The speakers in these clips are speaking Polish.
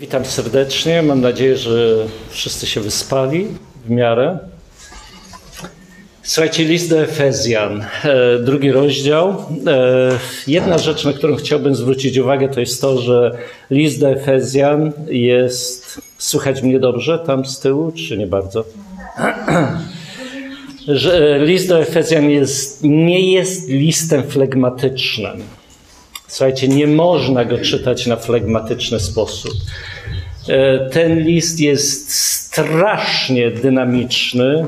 Witam serdecznie. Mam nadzieję, że wszyscy się wyspali w miarę. Słuchajcie, list do Efezjan, e, drugi rozdział. E, jedna rzecz, na którą chciałbym zwrócić uwagę, to jest to, że list do Efezjan jest. Słychać mnie dobrze tam z tyłu, czy nie bardzo? Że list do Efezjan jest, nie jest listem flegmatycznym. Słuchajcie, nie można go czytać na flegmatyczny sposób. E, ten list jest strasznie dynamiczny,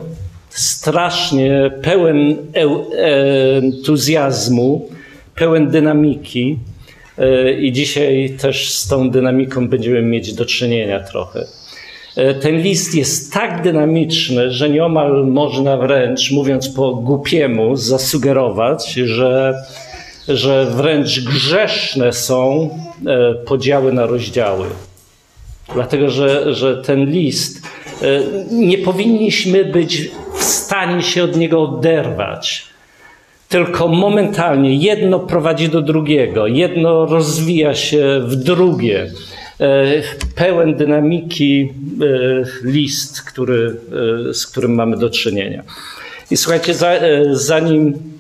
strasznie pełen entuzjazmu, pełen dynamiki. E, I dzisiaj też z tą dynamiką będziemy mieć do czynienia trochę. E, ten list jest tak dynamiczny, że nieomal można wręcz, mówiąc po głupiemu, zasugerować, że że wręcz grzeszne są e, podziały na rozdziały. Dlatego, że, że ten list, e, nie powinniśmy być w stanie się od niego oderwać. Tylko momentalnie jedno prowadzi do drugiego, jedno rozwija się w drugie. E, pełen dynamiki list, który, z którym mamy do czynienia. I słuchajcie, zanim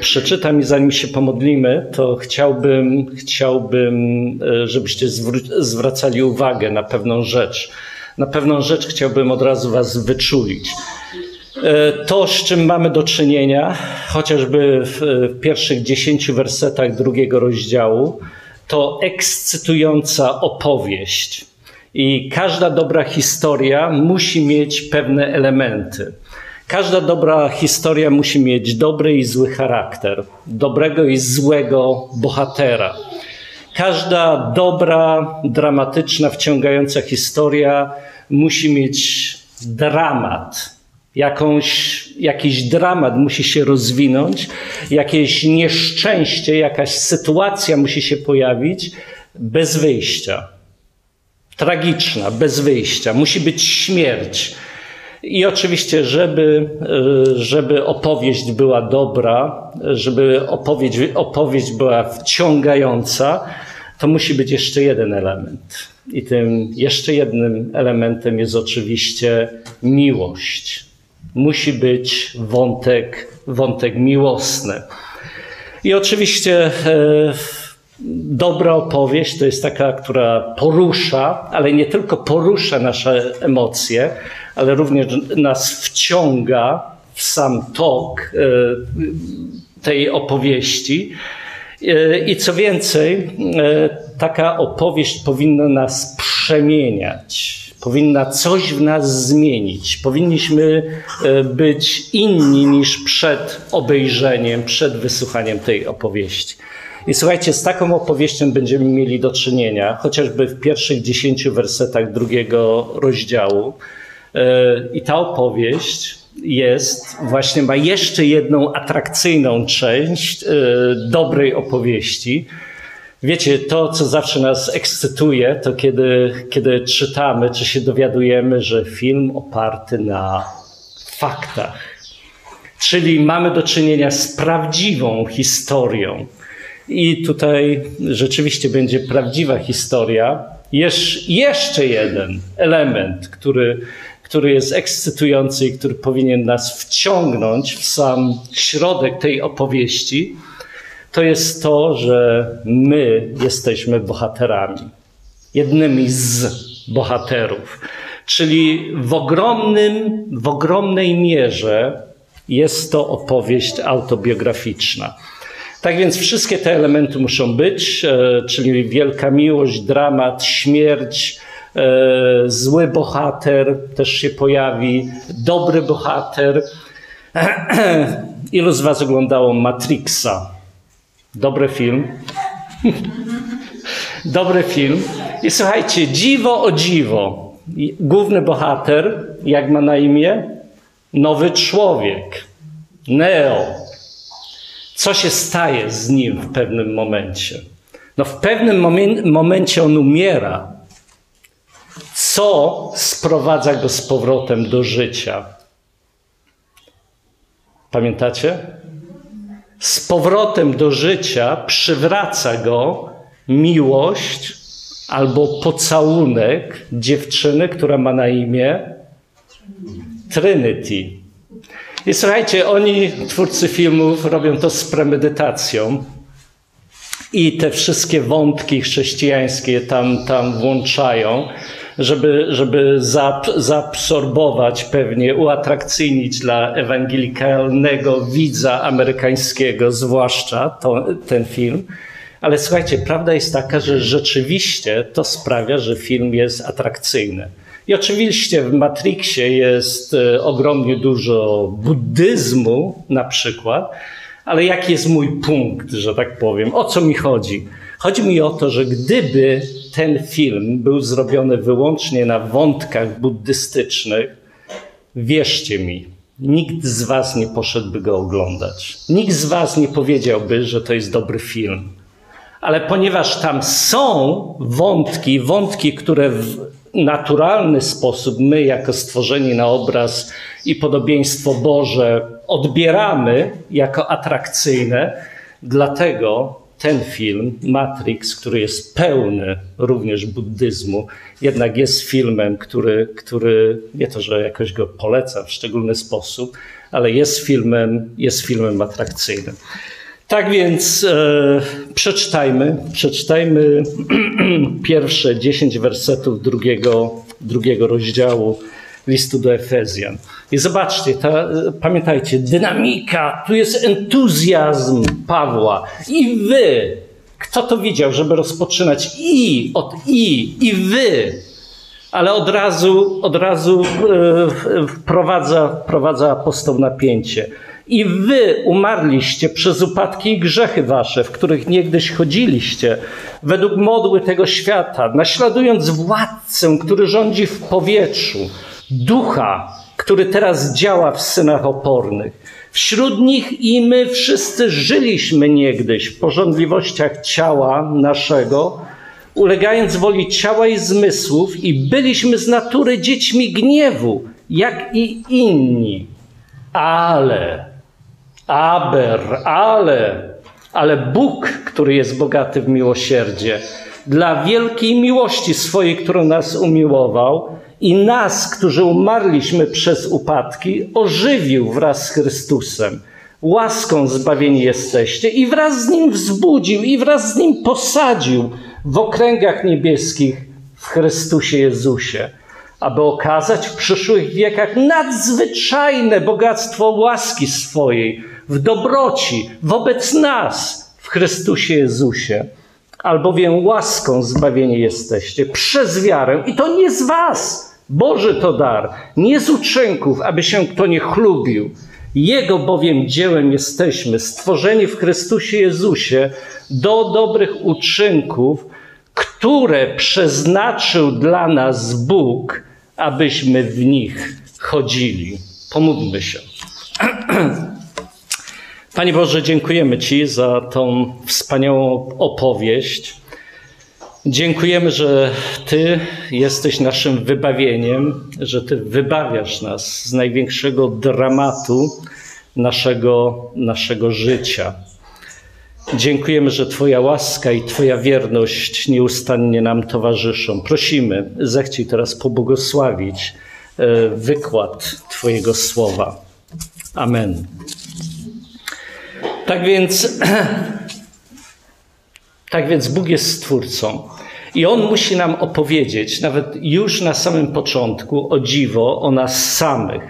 przeczytam i zanim się pomodlimy, to chciałbym, chciałbym e, żebyście zwracali uwagę na pewną rzecz. Na pewną rzecz chciałbym od razu Was wyczulić. E, to, z czym mamy do czynienia, chociażby w pierwszych dziesięciu wersetach drugiego rozdziału, to ekscytująca opowieść. I każda dobra historia musi mieć pewne elementy. Każda dobra historia musi mieć dobry i zły charakter, dobrego i złego bohatera. Każda dobra, dramatyczna, wciągająca historia musi mieć dramat. Jakąś, jakiś dramat musi się rozwinąć, jakieś nieszczęście, jakaś sytuacja musi się pojawić bez wyjścia. Tragiczna, bez wyjścia. Musi być śmierć i oczywiście, żeby, e, żeby opowieść była dobra, żeby opowieść, opowieść była wciągająca, to musi być jeszcze jeden element. I tym jeszcze jednym elementem jest oczywiście miłość. Musi być wątek, wątek miłosny. I oczywiście e, dobra opowieść to jest taka, która porusza, ale nie tylko porusza nasze emocje, ale również nas wciąga w sam tok e, tej opowieści. E, I co więcej, e, taka opowieść powinna nas przemieniać, powinna coś w nas zmienić. Powinniśmy być inni niż przed obejrzeniem, przed wysłuchaniem tej opowieści. I słuchajcie, z taką opowieścią będziemy mieli do czynienia, chociażby w pierwszych dziesięciu wersetach drugiego rozdziału. I ta opowieść jest, właśnie ma jeszcze jedną atrakcyjną część e, dobrej opowieści. Wiecie, to, co zawsze nas ekscytuje, to kiedy, kiedy czytamy, czy się dowiadujemy, że film oparty na faktach. Czyli mamy do czynienia z prawdziwą historią. I tutaj rzeczywiście będzie prawdziwa historia. Jesz, jeszcze jeden element, który który jest ekscytujący i który powinien nas wciągnąć w sam środek tej opowieści, to jest to, że my jesteśmy bohaterami. Jednymi z bohaterów. Czyli w ogromnym, w ogromnej mierze jest to opowieść autobiograficzna. Tak więc wszystkie te elementy muszą być, e, czyli wielka miłość, dramat, śmierć, E, zły bohater też się pojawi, dobry bohater. Ilu z Was oglądało Matrixa? Dobry film. Dobry film. I słuchajcie, dziwo o dziwo. Główny bohater, jak ma na imię? Nowy człowiek. Neo. Co się staje z nim w pewnym momencie? No, w pewnym momencie on umiera, co sprowadza go z powrotem do życia. Pamiętacie? Z powrotem do życia przywraca go miłość albo pocałunek dziewczyny, która ma na imię Trinity. I słuchajcie, oni, twórcy filmów, robią to z premedytacją i te wszystkie wątki chrześcijańskie tam, tam włączają, żeby, żeby zaabsorbować, pewnie uatrakcyjnić dla ewangelikalnego widza amerykańskiego, zwłaszcza to, ten film. Ale słuchajcie, prawda jest taka, że rzeczywiście to sprawia, że film jest atrakcyjny. I oczywiście w Matrixie jest e, ogromnie dużo buddyzmu na przykład, ale jaki jest mój punkt, że tak powiem? O co mi chodzi? Chodzi mi o to, że gdyby ten film był zrobiony wyłącznie na wątkach buddystycznych, wierzcie mi, nikt z Was nie poszedłby go oglądać. Nikt z Was nie powiedziałby, że to jest dobry film. Ale ponieważ tam są wątki, wątki, które w naturalny sposób my, jako stworzeni na obraz i podobieństwo Boże, odbieramy jako atrakcyjne, dlatego ten film, Matrix, który jest pełny również buddyzmu, jednak jest filmem, który, który nie to, że jakoś go poleca w szczególny sposób, ale jest filmem, jest filmem atrakcyjnym. Tak więc e, przeczytajmy, przeczytajmy pierwsze dziesięć wersetów drugiego, drugiego rozdziału listu do Efezjan. I zobaczcie, ta, pamiętajcie, dynamika, tu jest entuzjazm Pawła. I wy, kto to widział, żeby rozpoczynać i od i, i wy, ale od razu, od razu e, wprowadza, wprowadza apostoł napięcie. I wy umarliście przez upadki i grzechy wasze, w których niegdyś chodziliście, według modły tego świata, naśladując władcę, który rządzi w powietrzu, ducha, który teraz działa w synach opornych. Wśród nich i my wszyscy żyliśmy niegdyś w porządliwościach ciała naszego, ulegając woli ciała i zmysłów, i byliśmy z natury dziećmi gniewu, jak i inni. Ale, aber, ale, ale Bóg, który jest bogaty w miłosierdzie, dla wielkiej miłości swojej, którą nas umiłował, i nas, którzy umarliśmy przez upadki, ożywił wraz z Chrystusem. Łaską zbawieni jesteście i wraz z Nim wzbudził i wraz z Nim posadził w okręgach niebieskich w Chrystusie Jezusie, aby okazać w przyszłych wiekach nadzwyczajne bogactwo łaski swojej w dobroci wobec nas w Chrystusie Jezusie albowiem łaską zbawieni jesteście przez wiarę i to nie z was. Boży to dar, nie z uczynków, aby się kto nie chlubił. Jego bowiem dziełem jesteśmy, stworzeni w Chrystusie Jezusie do dobrych uczynków, które przeznaczył dla nas Bóg, abyśmy w nich chodzili. Pomódlmy się. Panie Boże, dziękujemy Ci za tą wspaniałą opowieść. Dziękujemy, że Ty jesteś naszym wybawieniem, że Ty wybawiasz nas z największego dramatu naszego, naszego życia. Dziękujemy, że Twoja łaska i Twoja wierność nieustannie nam towarzyszą. Prosimy, zechciej teraz pobłogosławić e, wykład Twojego słowa. Amen. Tak więc, tak więc Bóg jest stwórcą. I On musi nam opowiedzieć, nawet już na samym początku, o dziwo, o nas samych.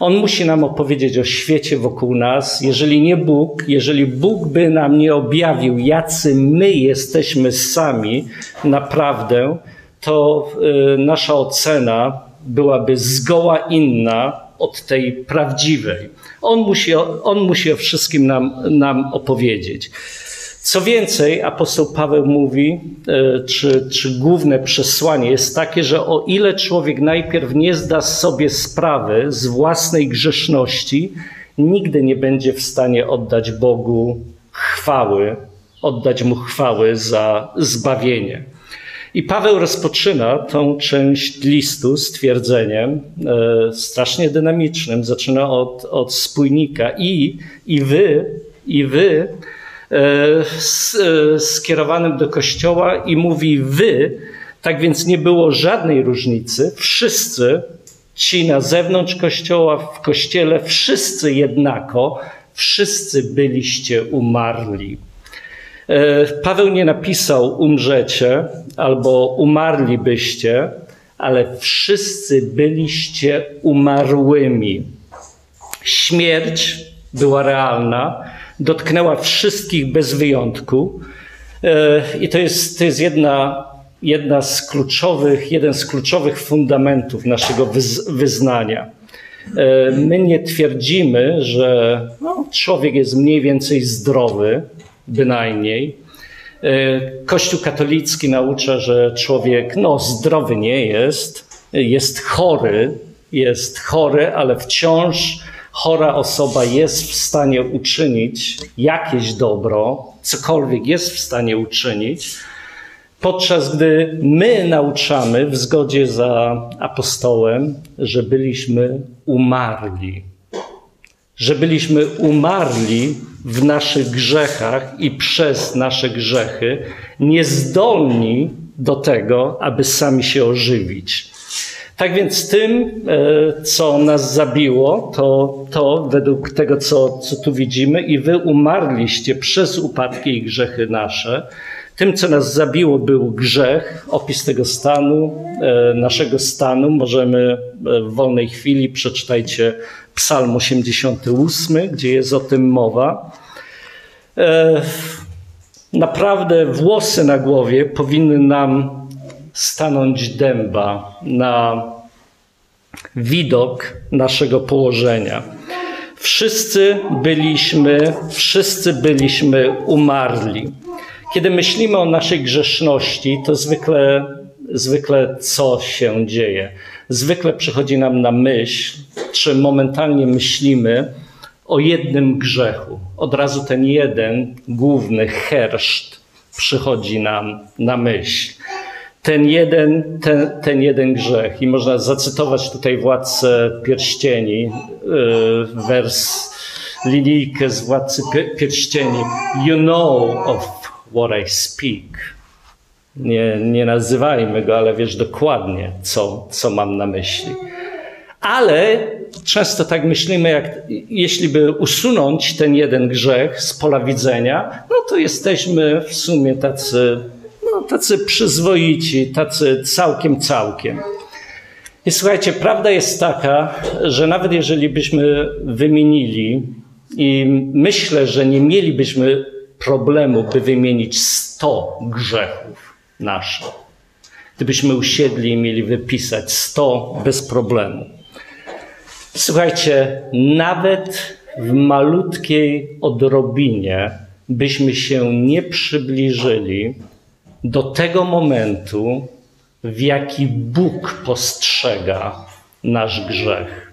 On musi nam opowiedzieć o świecie wokół nas. Jeżeli nie Bóg, jeżeli Bóg by nam nie objawił, jacy my jesteśmy sami, naprawdę, to y, nasza ocena byłaby zgoła inna od tej prawdziwej. On musi, on musi o wszystkim nam, nam opowiedzieć. Co więcej, apostoł Paweł mówi, e, czy, czy główne przesłanie jest takie, że o ile człowiek najpierw nie zda sobie sprawy z własnej grzeszności, nigdy nie będzie w stanie oddać Bogu chwały, oddać mu chwały za zbawienie. I Paweł rozpoczyna tą część listu stwierdzeniem e, strasznie dynamicznym. Zaczyna od, od spójnika i, i wy, i wy e, e, skierowanym do kościoła i mówi wy, Tak więc nie było żadnej różnicy. Wszyscy, ci na zewnątrz kościoła, w kościele, wszyscy jednako, wszyscy byliście umarli. E, Paweł nie napisał umrzecie albo umarlibyście, ale wszyscy byliście umarłymi. Śmierć była realna, dotknęła wszystkich bez wyjątku. E, I to jest, to jest jedna, jedna z kluczowych, jeden z kluczowych fundamentów naszego wyznania. E, my nie twierdzimy, że no, człowiek jest mniej więcej zdrowy, bynajmniej. E, Kościół katolicki naucza, że człowiek no, zdrowy nie jest, jest chory, jest chory, ale wciąż chora osoba jest w stanie uczynić jakieś dobro, cokolwiek jest w stanie uczynić, podczas gdy my nauczamy w zgodzie za apostołem, że byliśmy umarli. Że byliśmy umarli w naszych grzechach i przez nasze grzechy, niezdolni do tego, aby sami się ożywić. Tak więc tym, e, co nas zabiło, to, to według tego, co, co tu widzimy, i wy umarliście przez upadki i grzechy nasze. Tym, co nas zabiło, był grzech, opis tego stanu, e, naszego stanu. Możemy e, w wolnej chwili przeczytajcie Psalm 88, gdzie jest o tym mowa. Naprawdę włosy na głowie powinny nam stanąć dęba na widok naszego położenia. Wszyscy byliśmy, wszyscy byliśmy umarli. Kiedy myślimy o naszej grzeszności, to zwykle, zwykle co się dzieje? Zwykle przychodzi nam na myśl, czy momentalnie myślimy o jednym grzechu. Od razu ten jeden główny herszt przychodzi nam na myśl ten jeden, ten, ten jeden grzech. I można zacytować tutaj Władcę Pierścieni, y, wers, linijkę z Władcy Pierścieni. You know of what I speak. Nie, nie nazywajmy go, ale wiesz dokładnie, co, co mam na myśli. Ale często tak myślimy, jak jeśli by usunąć ten jeden grzech z pola widzenia, no to jesteśmy w sumie tacy no, tacy przyzwoici, tacy całkiem, całkiem. I słuchajcie, prawda jest taka, że nawet jeżeli byśmy wymienili, i myślę, że nie mielibyśmy problemu, by wymienić 100 grzechów naszych. Gdybyśmy usiedli i mieli wypisać 100 bez problemu. Słuchajcie, nawet w malutkiej odrobinie byśmy się nie przybliżyli do tego momentu, w jaki Bóg postrzega nasz grzech.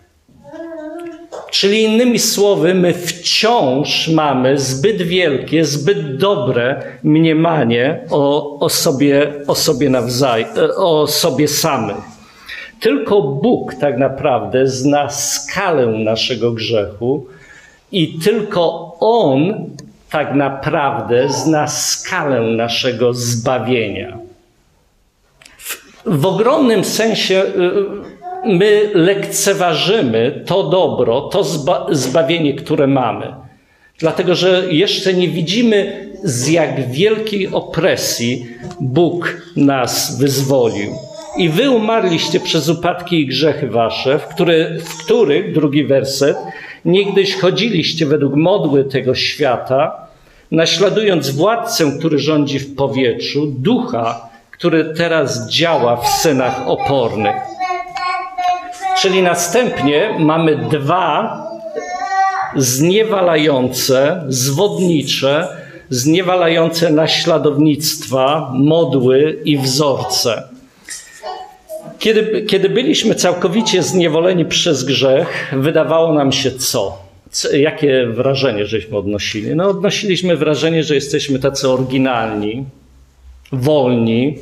Czyli innymi słowy, my wciąż mamy zbyt wielkie, zbyt dobre mniemanie o, o, sobie, o, sobie, nawzajem, o sobie samych. Tylko Bóg tak naprawdę zna skalę naszego grzechu i tylko On tak naprawdę zna skalę naszego zbawienia. W, w ogromnym sensie y, my lekceważymy to dobro, to zba zbawienie, które mamy. Dlatego, że jeszcze nie widzimy, z jak wielkiej opresji Bóg nas wyzwolił. I wy umarliście przez upadki i grzechy wasze, w, które, w których, drugi werset, Niegdyś chodziliście według modły tego świata, naśladując władcę, który rządzi w powietrzu, ducha, który teraz działa w synach opornych. Czyli następnie mamy dwa zniewalające, zwodnicze, zniewalające naśladownictwa, modły i wzorce. Kiedy, kiedy byliśmy całkowicie zniewoleni przez grzech, wydawało nam się co? co? Jakie wrażenie żeśmy odnosili? No, odnosiliśmy wrażenie, że jesteśmy tacy oryginalni, wolni.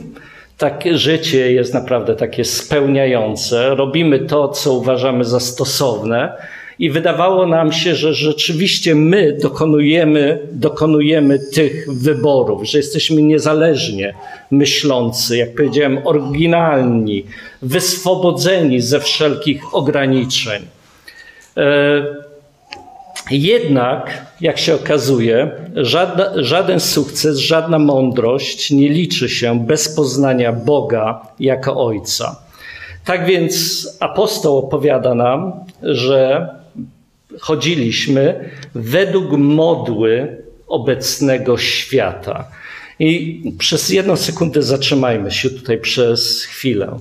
Tak, życie jest naprawdę takie spełniające. Robimy to, co uważamy za stosowne i wydawało nam się, że rzeczywiście my dokonujemy, dokonujemy tych wyborów, że jesteśmy niezależnie myślący, jak powiedziałem, oryginalni, wyswobodzeni ze wszelkich ograniczeń. Jednak, jak się okazuje, żadna, żaden sukces, żadna mądrość nie liczy się bez poznania Boga jako Ojca. Tak więc apostoł opowiada nam, że chodziliśmy według modły obecnego świata. I przez jedną sekundę zatrzymajmy się tutaj przez chwilę.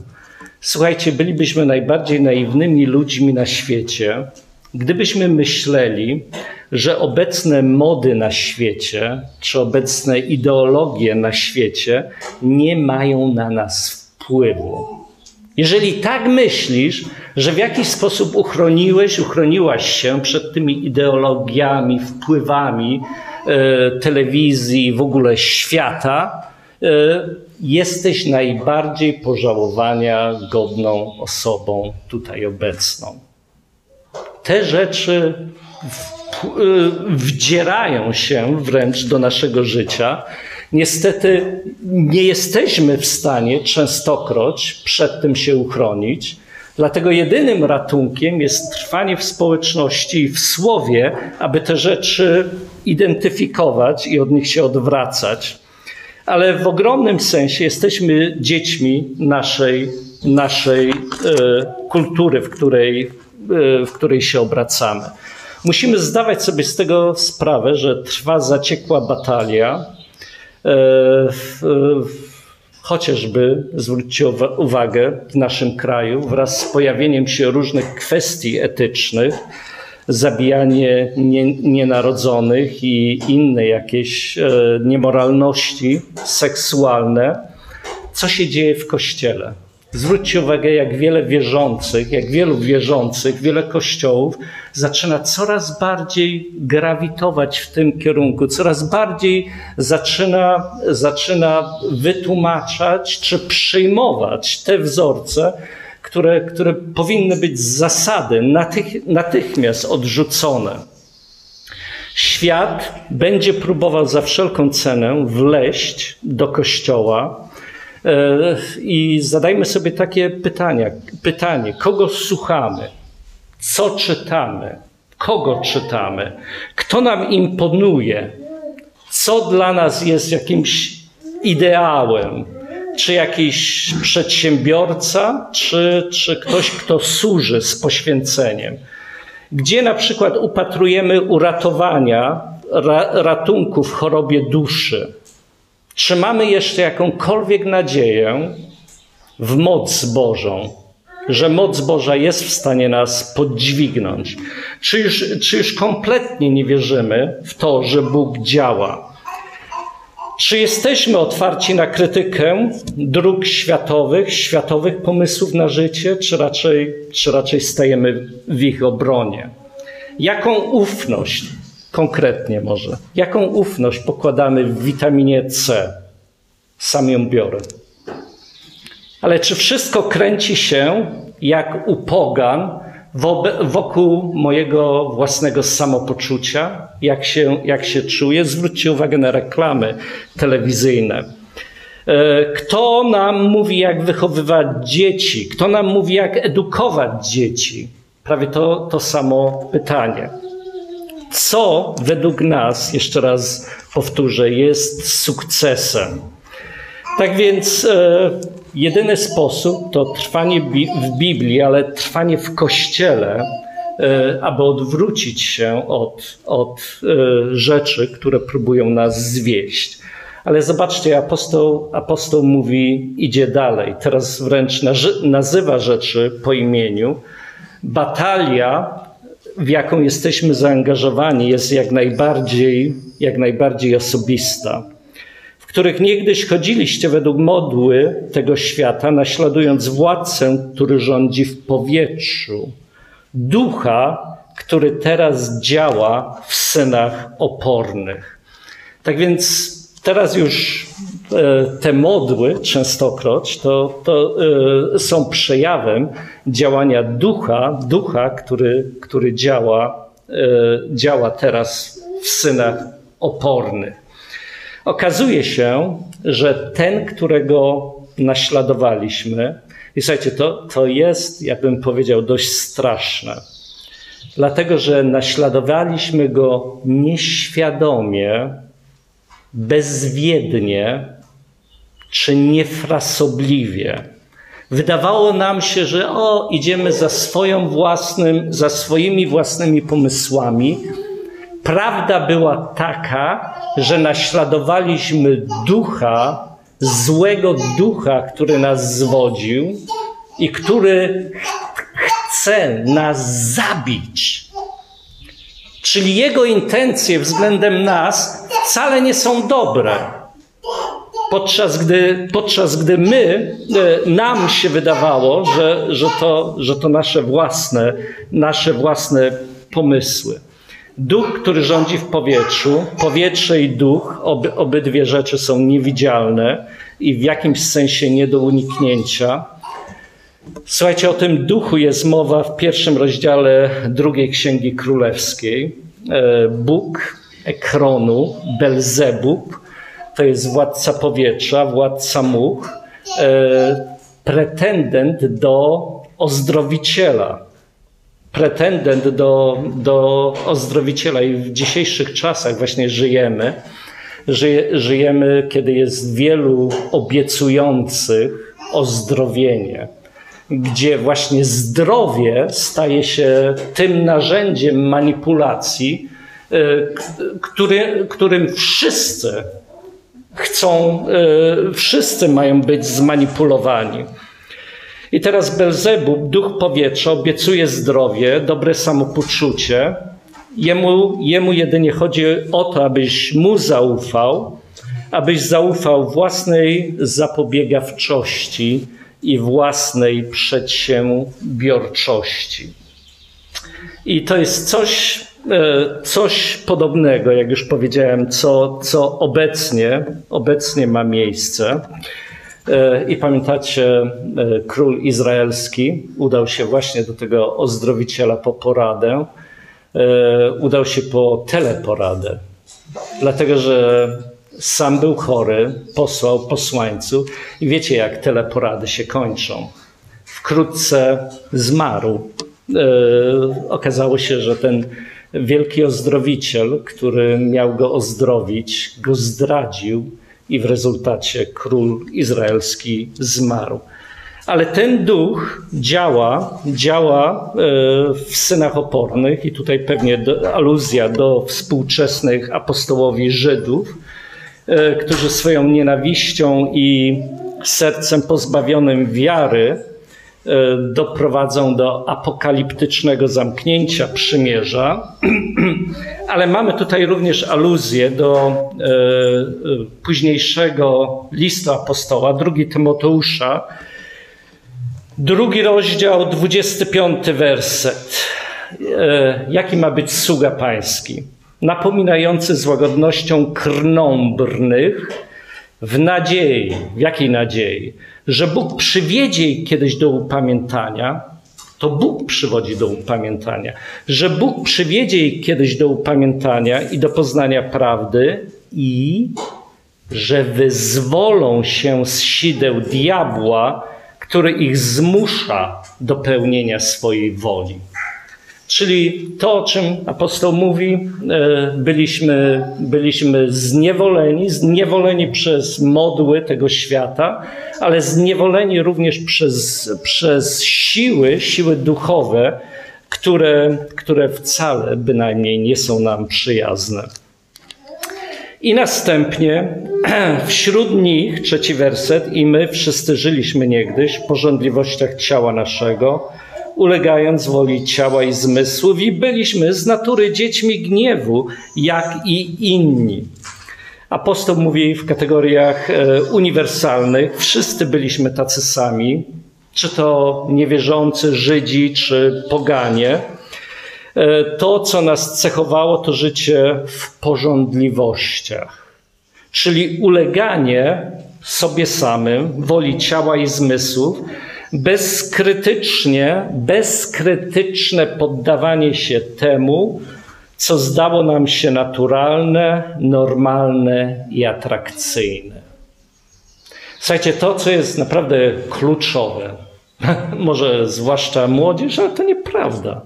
Słuchajcie, bylibyśmy najbardziej naiwnymi ludźmi na świecie, gdybyśmy myśleli, że obecne mody na świecie, czy obecne ideologie na świecie nie mają na nas wpływu. Jeżeli tak myślisz, że w jakiś sposób uchroniłeś, uchroniłaś się przed tymi ideologiami, wpływami e, telewizji, w ogóle świata, e, jesteś najbardziej pożałowania godną osobą tutaj obecną. Te rzeczy e, wdzierają się wręcz do naszego życia Niestety nie jesteśmy w stanie częstokroć przed tym się uchronić. Dlatego jedynym ratunkiem jest trwanie w społeczności i w słowie, aby te rzeczy identyfikować i od nich się odwracać. Ale w ogromnym sensie jesteśmy dziećmi naszej, naszej e, kultury, w której, w której się obracamy. Musimy zdawać sobie z tego sprawę, że trwa zaciekła batalia E, chociażby, zwróćcie uwagę, w naszym kraju wraz z pojawieniem się różnych kwestii etycznych, zabijanie nienarodzonych i inne jakieś e, niemoralności seksualne, co się dzieje w kościele. Zwróćcie uwagę, jak wiele wierzących, jak wielu wierzących, wiele kościołów zaczyna coraz bardziej grawitować w tym kierunku, coraz bardziej zaczyna, zaczyna wytłumaczać czy przyjmować te wzorce, które, które powinny być z zasady natych, natychmiast odrzucone. Świat będzie próbował za wszelką cenę wleść do kościoła, I zadajmy sobie takie pytania. Pytanie, kogo słuchamy? Co czytamy? Kogo czytamy? Kto nam imponuje? Co dla nas jest jakimś ideałem? Czy jakiś przedsiębiorca, czy, czy ktoś, kto służy z poświęceniem? Gdzie na przykład upatrujemy uratowania, ra, ratunku w chorobie duszy? Czy mamy jeszcze jakąkolwiek nadzieję w moc Bożą, że moc Boża jest w stanie nas podźwignąć? Czy już, czy już kompletnie nie wierzymy w to, że Bóg działa? Czy jesteśmy otwarci na krytykę dróg światowych, światowych pomysłów na życie, czy raczej, czy raczej stajemy w ich obronie? Jaką ufność konkretnie może. Jaką ufność pokładamy w witaminie C? Sam ją biorę. Ale czy wszystko kręci się jak u pogan wokół mojego własnego samopoczucia? Jak się, jak się czuję? Zwróćcie uwagę na reklamy telewizyjne. E, kto nam mówi, jak wychowywać dzieci? Kto nam mówi, jak edukować dzieci? Prawie to, to samo pytanie co według nas, jeszcze raz powtórzę, jest sukcesem. Tak więc e, jedyny sposób to trwanie w Biblii, ale trwanie w Kościele, e, aby odwrócić się od, od e, rzeczy, które próbują nas zwieść. Ale zobaczcie, apostoł, apostoł mówi, idzie dalej. Teraz wręcz nazywa rzeczy po imieniu. Batalia w jaką jesteśmy zaangażowani, jest jak najbardziej, jak najbardziej osobista. W których niegdyś chodziliście według modły tego świata, naśladując władcę, który rządzi w powietrzu, ducha, który teraz działa w synach opornych. Tak więc teraz już te modły częstokroć to, to są przejawem działania ducha, ducha, który, który działa, działa teraz w synach opornych. Okazuje się, że ten, którego naśladowaliśmy, i słuchajcie, to, to jest, jakbym powiedział, dość straszne. Dlatego, że naśladowaliśmy go nieświadomie, bezwiednie czy niefrasobliwie. Wydawało nam się, że o, idziemy za swoją własnym, za swoimi własnymi pomysłami. Prawda była taka, że naśladowaliśmy ducha, złego ducha, który nas zwodził i który chce nas zabić. Czyli jego intencje względem nas wcale nie są dobre. Podczas gdy, podczas gdy my, e, nam się wydawało, że, że, to, że to nasze własne, nasze własne pomysły. Duch, który rządzi w powietrzu, powietrze i duch, oby, obydwie rzeczy są niewidzialne i w jakimś sensie nie do uniknięcia. Słuchajcie, o tym duchu jest mowa w pierwszym rozdziale drugiej Księgi Królewskiej. E, Bóg Ekronu, Belzebub, to jest władca powietrza, władca much, e, pretendent do ozdrowiciela, pretendent do, do ozdrowiciela i w dzisiejszych czasach właśnie żyjemy. Żyje, żyjemy, kiedy jest wielu obiecujących ozdrowienie, gdzie właśnie zdrowie staje się tym narzędziem manipulacji, e, który, którym wszyscy chcą, e, wszyscy mają być zmanipulowani. I teraz Belzebub, duch powietrza, obiecuje zdrowie, dobre samopoczucie. Jemu, jemu jedynie chodzi o to, abyś mu zaufał, abyś zaufał własnej zapobiegawczości i własnej przedsiębiorczości. I to jest coś, coś podobnego, jak już powiedziałem, co, co obecnie, obecnie ma miejsce. E, I pamiętacie, e, król izraelski udał się właśnie do tego ozdrowiciela po poradę. E, udał się po teleporadę, dlatego że sam był chory, posłał posłańców i wiecie, jak teleporady się kończą. Wkrótce zmarł. Okazało się, że ten wielki ozdrowiciel, który miał go ozdrowić, go zdradził i w rezultacie król izraelski zmarł. Ale ten duch działa, działa e, w synach opornych, i tutaj pewnie aluzja do współczesnych apostołowi Żydów, e, którzy swoją nienawiścią i sercem pozbawionym wiary doprowadzą do apokaliptycznego zamknięcia przymierza, ale mamy tutaj również aluzję do e, e, późniejszego listu apostoła, drugi Tymoteusza, drugi rozdział, 25 werset. Jaki ma być sługa pański? Napominający z łagodnością krnąbrnych w nadziei. W jakiej nadziei? że Bóg przywiedzie ich kiedyś do upamiętania, to Bóg przywodzi do upamiętania, że Bóg przywiedzie ich kiedyś do upamiętania i do poznania prawdy i że wyzwolą się z sideł diabła, który ich zmusza do pełnienia swojej woli. Czyli to, o czym apostoł mówi, e, byliśmy, byliśmy zniewoleni, zniewoleni przez modły tego świata, ale zniewoleni również przez, przez siły, siły duchowe, które, które wcale bynajmniej nie są nam przyjazne. I następnie wśród nich, trzeci werset, i my wszyscy żyliśmy niegdyś w porządliwościach ciała naszego, ulegając woli ciała i zmysłów, i byliśmy z natury dziećmi gniewu, jak i inni. Apostoł mówi w kategoriach e, uniwersalnych, wszyscy byliśmy tacy sami, czy to niewierzący Żydzi, czy poganie. E, to, co nas cechowało, to życie w porządliwościach. czyli uleganie sobie samym, woli ciała i zmysłów, bezkrytycznie, bezkrytyczne poddawanie się temu, co zdało nam się naturalne, normalne i atrakcyjne. Słuchajcie, to, co jest naprawdę kluczowe, może zwłaszcza młodzież, ale to nieprawda.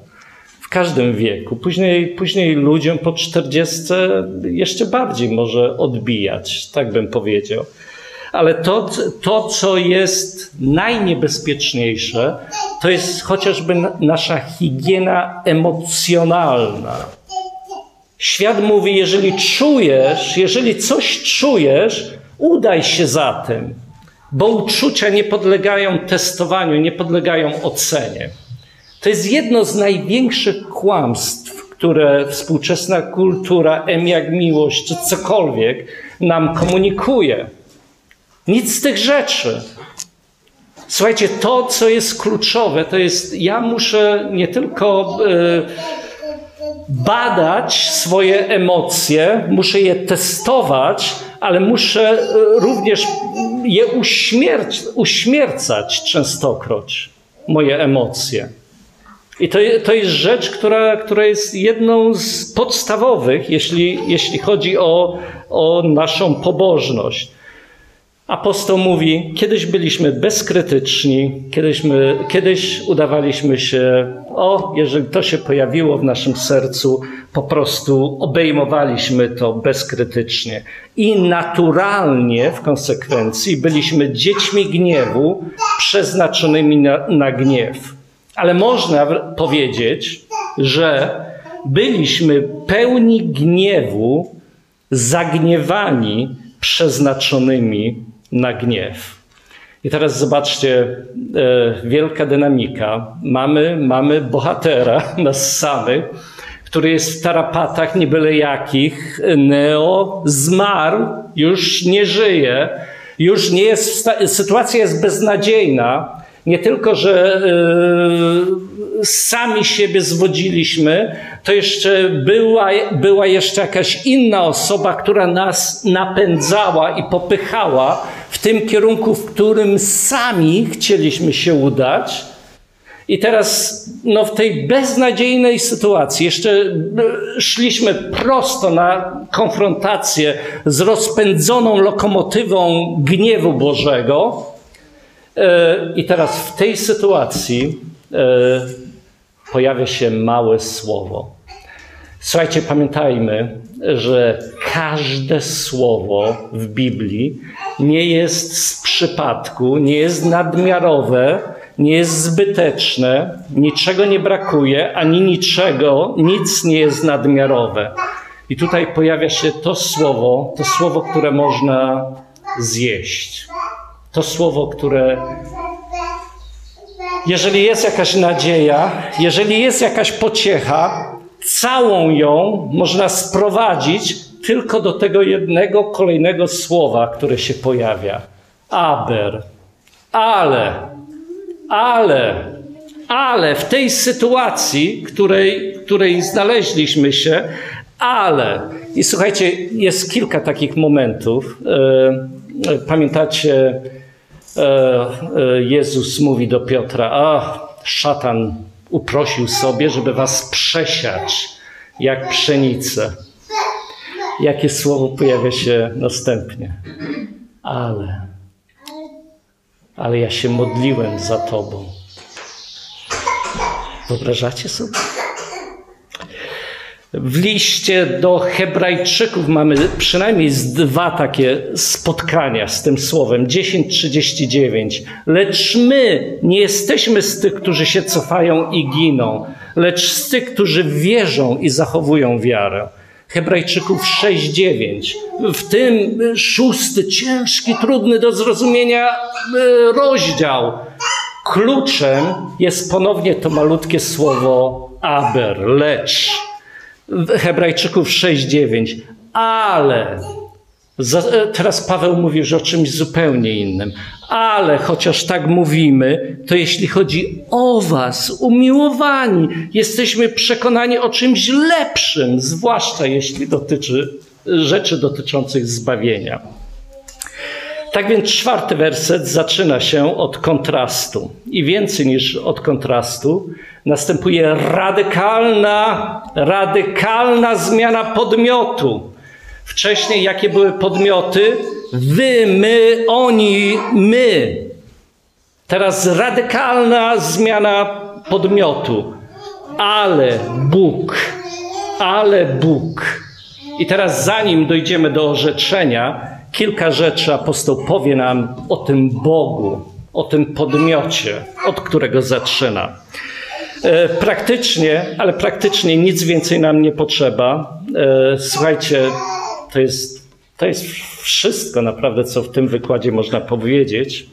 W każdym wieku. Później, później ludziom po czterdziestce jeszcze bardziej może odbijać, tak bym powiedział. Ale to, to, co jest najniebezpieczniejsze, to jest chociażby nasza higiena emocjonalna. Świat mówi, jeżeli czujesz, jeżeli coś czujesz, udaj się za tym, bo uczucia nie podlegają testowaniu, nie podlegają ocenie. To jest jedno z największych kłamstw, które współczesna kultura, M jak miłość czy cokolwiek nam komunikuje. Nic z tych rzeczy. Słuchajcie, to, co jest kluczowe, to jest, ja muszę nie tylko y, badać swoje emocje, muszę je testować, ale muszę y, również je uśmierć, uśmiercać częstokroć, moje emocje. I to, to jest rzecz, która, która jest jedną z podstawowych, jeśli, jeśli chodzi o, o naszą pobożność. Apostoł mówi, kiedyś byliśmy bezkrytyczni, kiedyś, my, kiedyś udawaliśmy się, o, jeżeli to się pojawiło w naszym sercu, po prostu obejmowaliśmy to bezkrytycznie. I naturalnie w konsekwencji byliśmy dziećmi gniewu, przeznaczonymi na, na gniew. Ale można powiedzieć, że byliśmy pełni gniewu, zagniewani, przeznaczonymi na gniew. I teraz zobaczcie, e, wielka dynamika. Mamy, mamy bohatera, nas samych, który jest w tarapatach nie byle jakich. Neo zmarł, już nie żyje, już nie jest, sytuacja jest beznadziejna. Nie tylko, że y, sami siebie zwodziliśmy, to jeszcze była, była jeszcze jakaś inna osoba, która nas napędzała i popychała w tym kierunku, w którym sami chcieliśmy się udać. I teraz no, w tej beznadziejnej sytuacji jeszcze y, szliśmy prosto na konfrontację z rozpędzoną lokomotywą gniewu Bożego. E, I teraz w tej sytuacji e, pojawia się małe słowo. Słuchajcie, pamiętajmy, że każde słowo w Biblii nie jest z przypadku, nie jest nadmiarowe, nie jest zbyteczne, niczego nie brakuje, ani niczego, nic nie jest nadmiarowe. I tutaj pojawia się to słowo, to słowo, które można zjeść. To słowo, które jeżeli jest jakaś nadzieja, jeżeli jest jakaś pociecha, całą ją można sprowadzić tylko do tego jednego kolejnego słowa, które się pojawia. Aber. Ale. Ale. Ale w tej sytuacji, której, której znaleźliśmy się, ale. I słuchajcie, jest kilka takich momentów. E, pamiętacie, E, e, Jezus mówi do Piotra: A, szatan uprosił sobie, żeby was przesiać jak pszenicę. Jakie słowo pojawia się następnie? Ale, ale ja się modliłem za Tobą. Wyobrażacie sobie? W liście do Hebrajczyków mamy przynajmniej z dwa takie spotkania z tym słowem 10:39. Lecz my nie jesteśmy z tych, którzy się cofają i giną, lecz z tych, którzy wierzą i zachowują wiarę. Hebrajczyków 6:9. W tym szósty, ciężki, trudny do zrozumienia e, rozdział. Kluczem jest ponownie to malutkie słowo aber, lecz. Hebrajczyków 6:9. Ale e, teraz Paweł mówi już o czymś zupełnie innym. Ale chociaż tak mówimy, to jeśli chodzi o Was, umiłowani, jesteśmy przekonani o czymś lepszym, zwłaszcza jeśli dotyczy rzeczy dotyczących zbawienia. Tak więc czwarty werset zaczyna się od kontrastu. I więcej niż od kontrastu następuje radykalna, radykalna zmiana podmiotu. Wcześniej jakie były podmioty? Wy, my, oni, my. Teraz radykalna zmiana podmiotu. Ale Bóg, ale Bóg. I teraz zanim dojdziemy do orzeczenia, kilka rzeczy apostoł powie nam o tym Bogu, o tym podmiocie, od którego zaczyna. E, praktycznie, ale praktycznie nic więcej nam nie potrzeba. E, słuchajcie, to jest, to jest wszystko naprawdę, co w tym wykładzie można powiedzieć.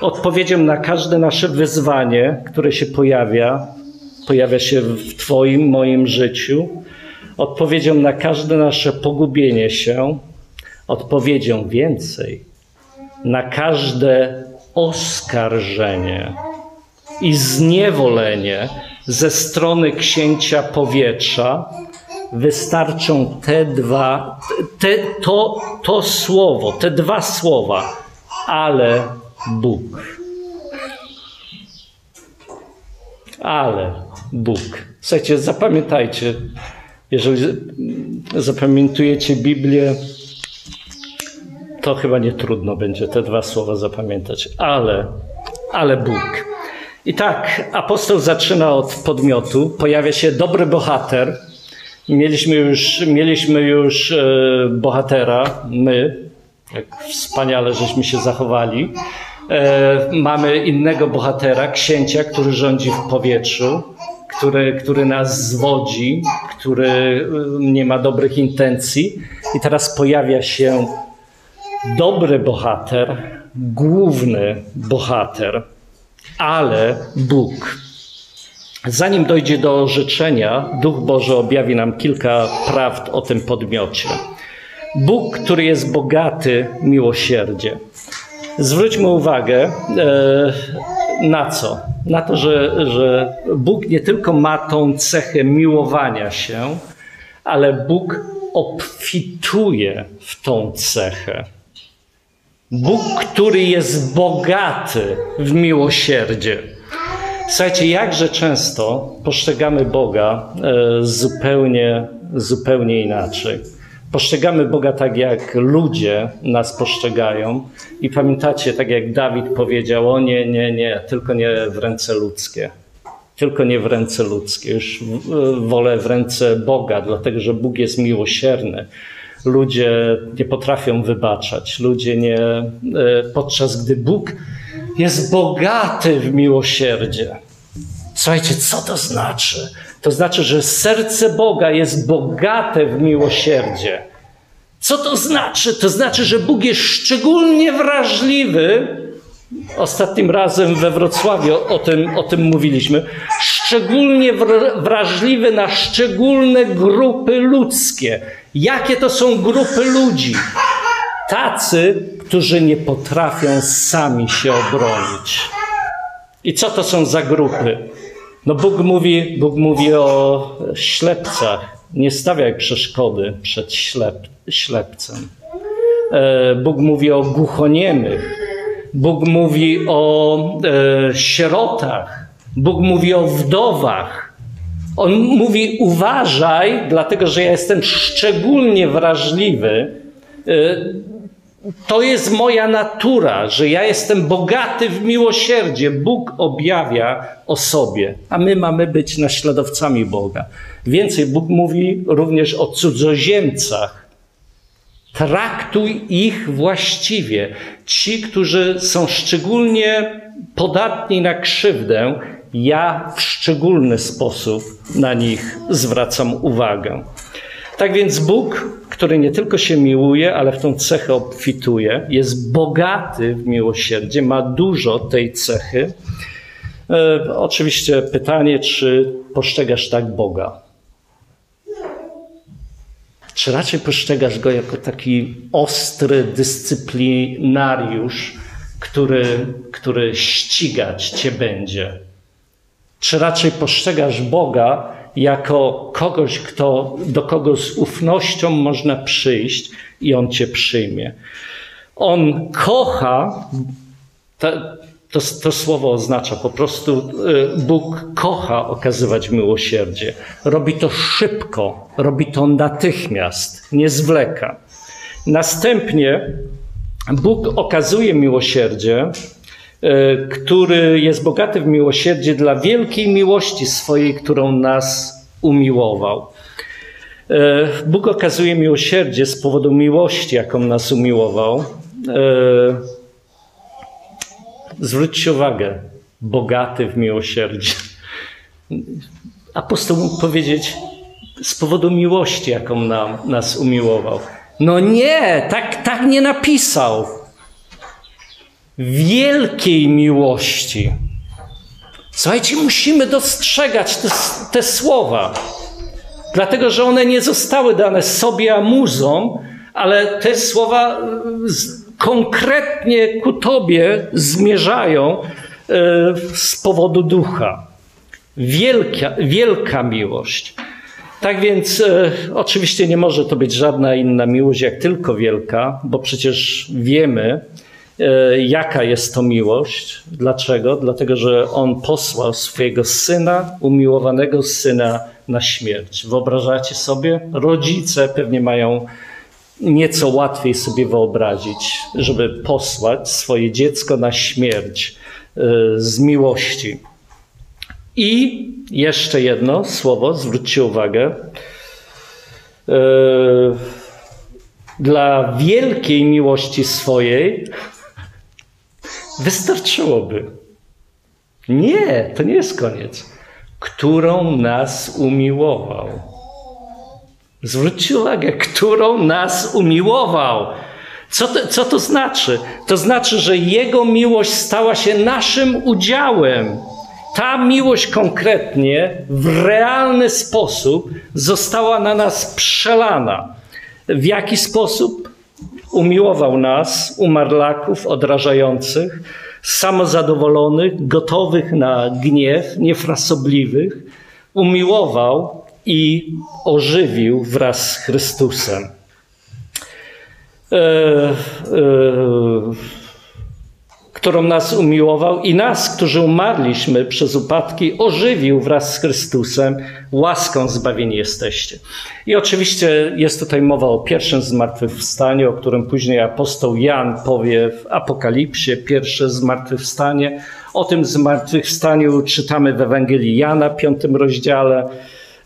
Odpowiedzią na każde nasze wyzwanie, które się pojawia, pojawia się w Twoim, moim życiu, odpowiedzią na każde nasze pogubienie się, odpowiedzią więcej, na każde oskarżenie i zniewolenie ze strony księcia powietrza, wystarczą te dwa, te, to, to słowo, te dwa słowa, ale Bóg. Ale Bóg. Słuchajcie, zapamiętajcie, jeżeli zapamiętujecie Biblię, to chyba nie trudno będzie te dwa słowa zapamiętać. Ale, ale Bóg. I tak, apostoł zaczyna od podmiotu, pojawia się dobry bohater. Mieliśmy już, mieliśmy już e, bohatera, my, jak wspaniale żeśmy się zachowali. E, mamy innego bohatera, księcia, który rządzi w powietrzu, który, który nas zwodzi, który e, nie ma dobrych intencji. I teraz pojawia się dobry bohater, główny bohater, ale Bóg. Zanim dojdzie do orzeczenia, Duch Boży objawi nam kilka prawd o tym podmiocie. Bóg, który jest bogaty miłosierdzie. Zwróćmy uwagę e, na co? Na to, że, że Bóg nie tylko ma tą cechę miłowania się, ale Bóg obfituje w tą cechę. Bóg, który jest bogaty w miłosierdzie. Słuchajcie, jakże często postrzegamy Boga e, zupełnie, zupełnie inaczej. Postrzegamy Boga tak, jak ludzie nas postrzegają. I pamiętacie, tak jak Dawid powiedział: O nie, nie, nie, tylko nie w ręce ludzkie. Tylko nie w ręce ludzkie. Już wolę w ręce Boga, dlatego że Bóg jest miłosierny ludzie nie potrafią wybaczać, ludzie nie, e, podczas gdy Bóg jest bogaty w miłosierdzie. Słuchajcie, co to znaczy? To znaczy, że serce Boga jest bogate w miłosierdzie. Co to znaczy? To znaczy, że Bóg jest szczególnie wrażliwy. Ostatnim razem we Wrocławiu o tym, o tym mówiliśmy. Szczególnie wrażliwy na szczególne grupy ludzkie. Jakie to są grupy ludzi? Tacy, którzy nie potrafią sami się obronić. I co to są za grupy? No Bóg mówi, Bóg mówi o ślepcach. Nie stawiaj przeszkody przed ślep, ślepcem. E, Bóg mówi o głuchoniemych. Bóg mówi o e, sierotach. Bóg mówi o wdowach. On mówi: uważaj, dlatego że ja jestem szczególnie wrażliwy. Y, to jest moja natura, że ja jestem bogaty w miłosierdzie. Bóg objawia o sobie, a my mamy być naśladowcami Boga. Więcej, Bóg mówi również o cudzoziemcach. Traktuj ich właściwie. Ci, którzy są szczególnie podatni na krzywdę, ja w szczególny sposób na nich zwracam uwagę. Tak więc Bóg, który nie tylko się miłuje, ale w tą cechę obfituje, jest bogaty w miłosierdzie, ma dużo tej cechy. E, oczywiście pytanie, czy postrzegasz tak Boga? Czy raczej postrzegasz go jako taki ostry dyscyplinariusz, który, który ścigać cię będzie? Czy raczej postrzegasz Boga jako kogoś, kto, do kogo z ufnością można przyjść i On cię przyjmie. On kocha, to, to, to, słowo oznacza po prostu, y, Bóg kocha okazywać miłosierdzie. Robi to szybko, robi to natychmiast, nie zwleka. Następnie Bóg okazuje miłosierdzie, który jest bogaty w miłosierdzie dla wielkiej miłości swojej, którą nas umiłował. Y, Bóg okazuje miłosierdzie z powodu miłości, jaką nas umiłował. Zwróćcie uwagę, bogaty w miłosierdzie. Apostoł mógł powiedzieć, z powodu miłości, jaką nam, nas umiłował. No nie, tak, tak nie napisał. Wielkiej miłości. Słuchajcie, musimy dostrzegać te, te słowa, dlatego że one nie zostały dane sobie amuzom, ale te słowa konkretnie ku Tobie zmierzają e, z powodu ducha. Wielka, wielka miłość. Tak więc e, oczywiście nie może to być żadna inna miłość, jak tylko wielka, bo przecież wiemy, e, jaka jest to miłość. Dlaczego? Dlatego, że On posłał swojego syna, umiłowanego syna na śmierć. Wyobrażacie sobie? Rodzice pewnie mają nieco łatwiej sobie wyobrazić, żeby posłać swoje dziecko na śmierć e, z miłości. I jeszcze jedno słowo, zwróćcie uwagę. E, dla wielkiej miłości swojej wystarczyłoby. Nie, to nie jest koniec. Którą nas umiłował. Zwróćcie uwagę, którą nas umiłował. Co to, co to znaczy? To znaczy, że Jego miłość stała się naszym udziałem. Ta miłość konkretnie, w realny sposób została na nas przelana. W jaki sposób? Umiłował nas, umarlaków, odrażających, samozadowolonych, gotowych na gniew, niefrasobliwych. Umiłował i ożywił wraz z Chrystusem. E, e, którą nas umiłował i nas, którzy umarliśmy przez upadki, ożywił wraz z Chrystusem, łaską zbawieni jesteście. I oczywiście jest tutaj mowa o pierwszym zmartwychwstaniu, o którym później apostoł Jan powie w Apokalipsie, pierwsze zmartwychwstanie. O tym zmartwychwstaniu czytamy w Ewangelii Jana, piątym rozdziale.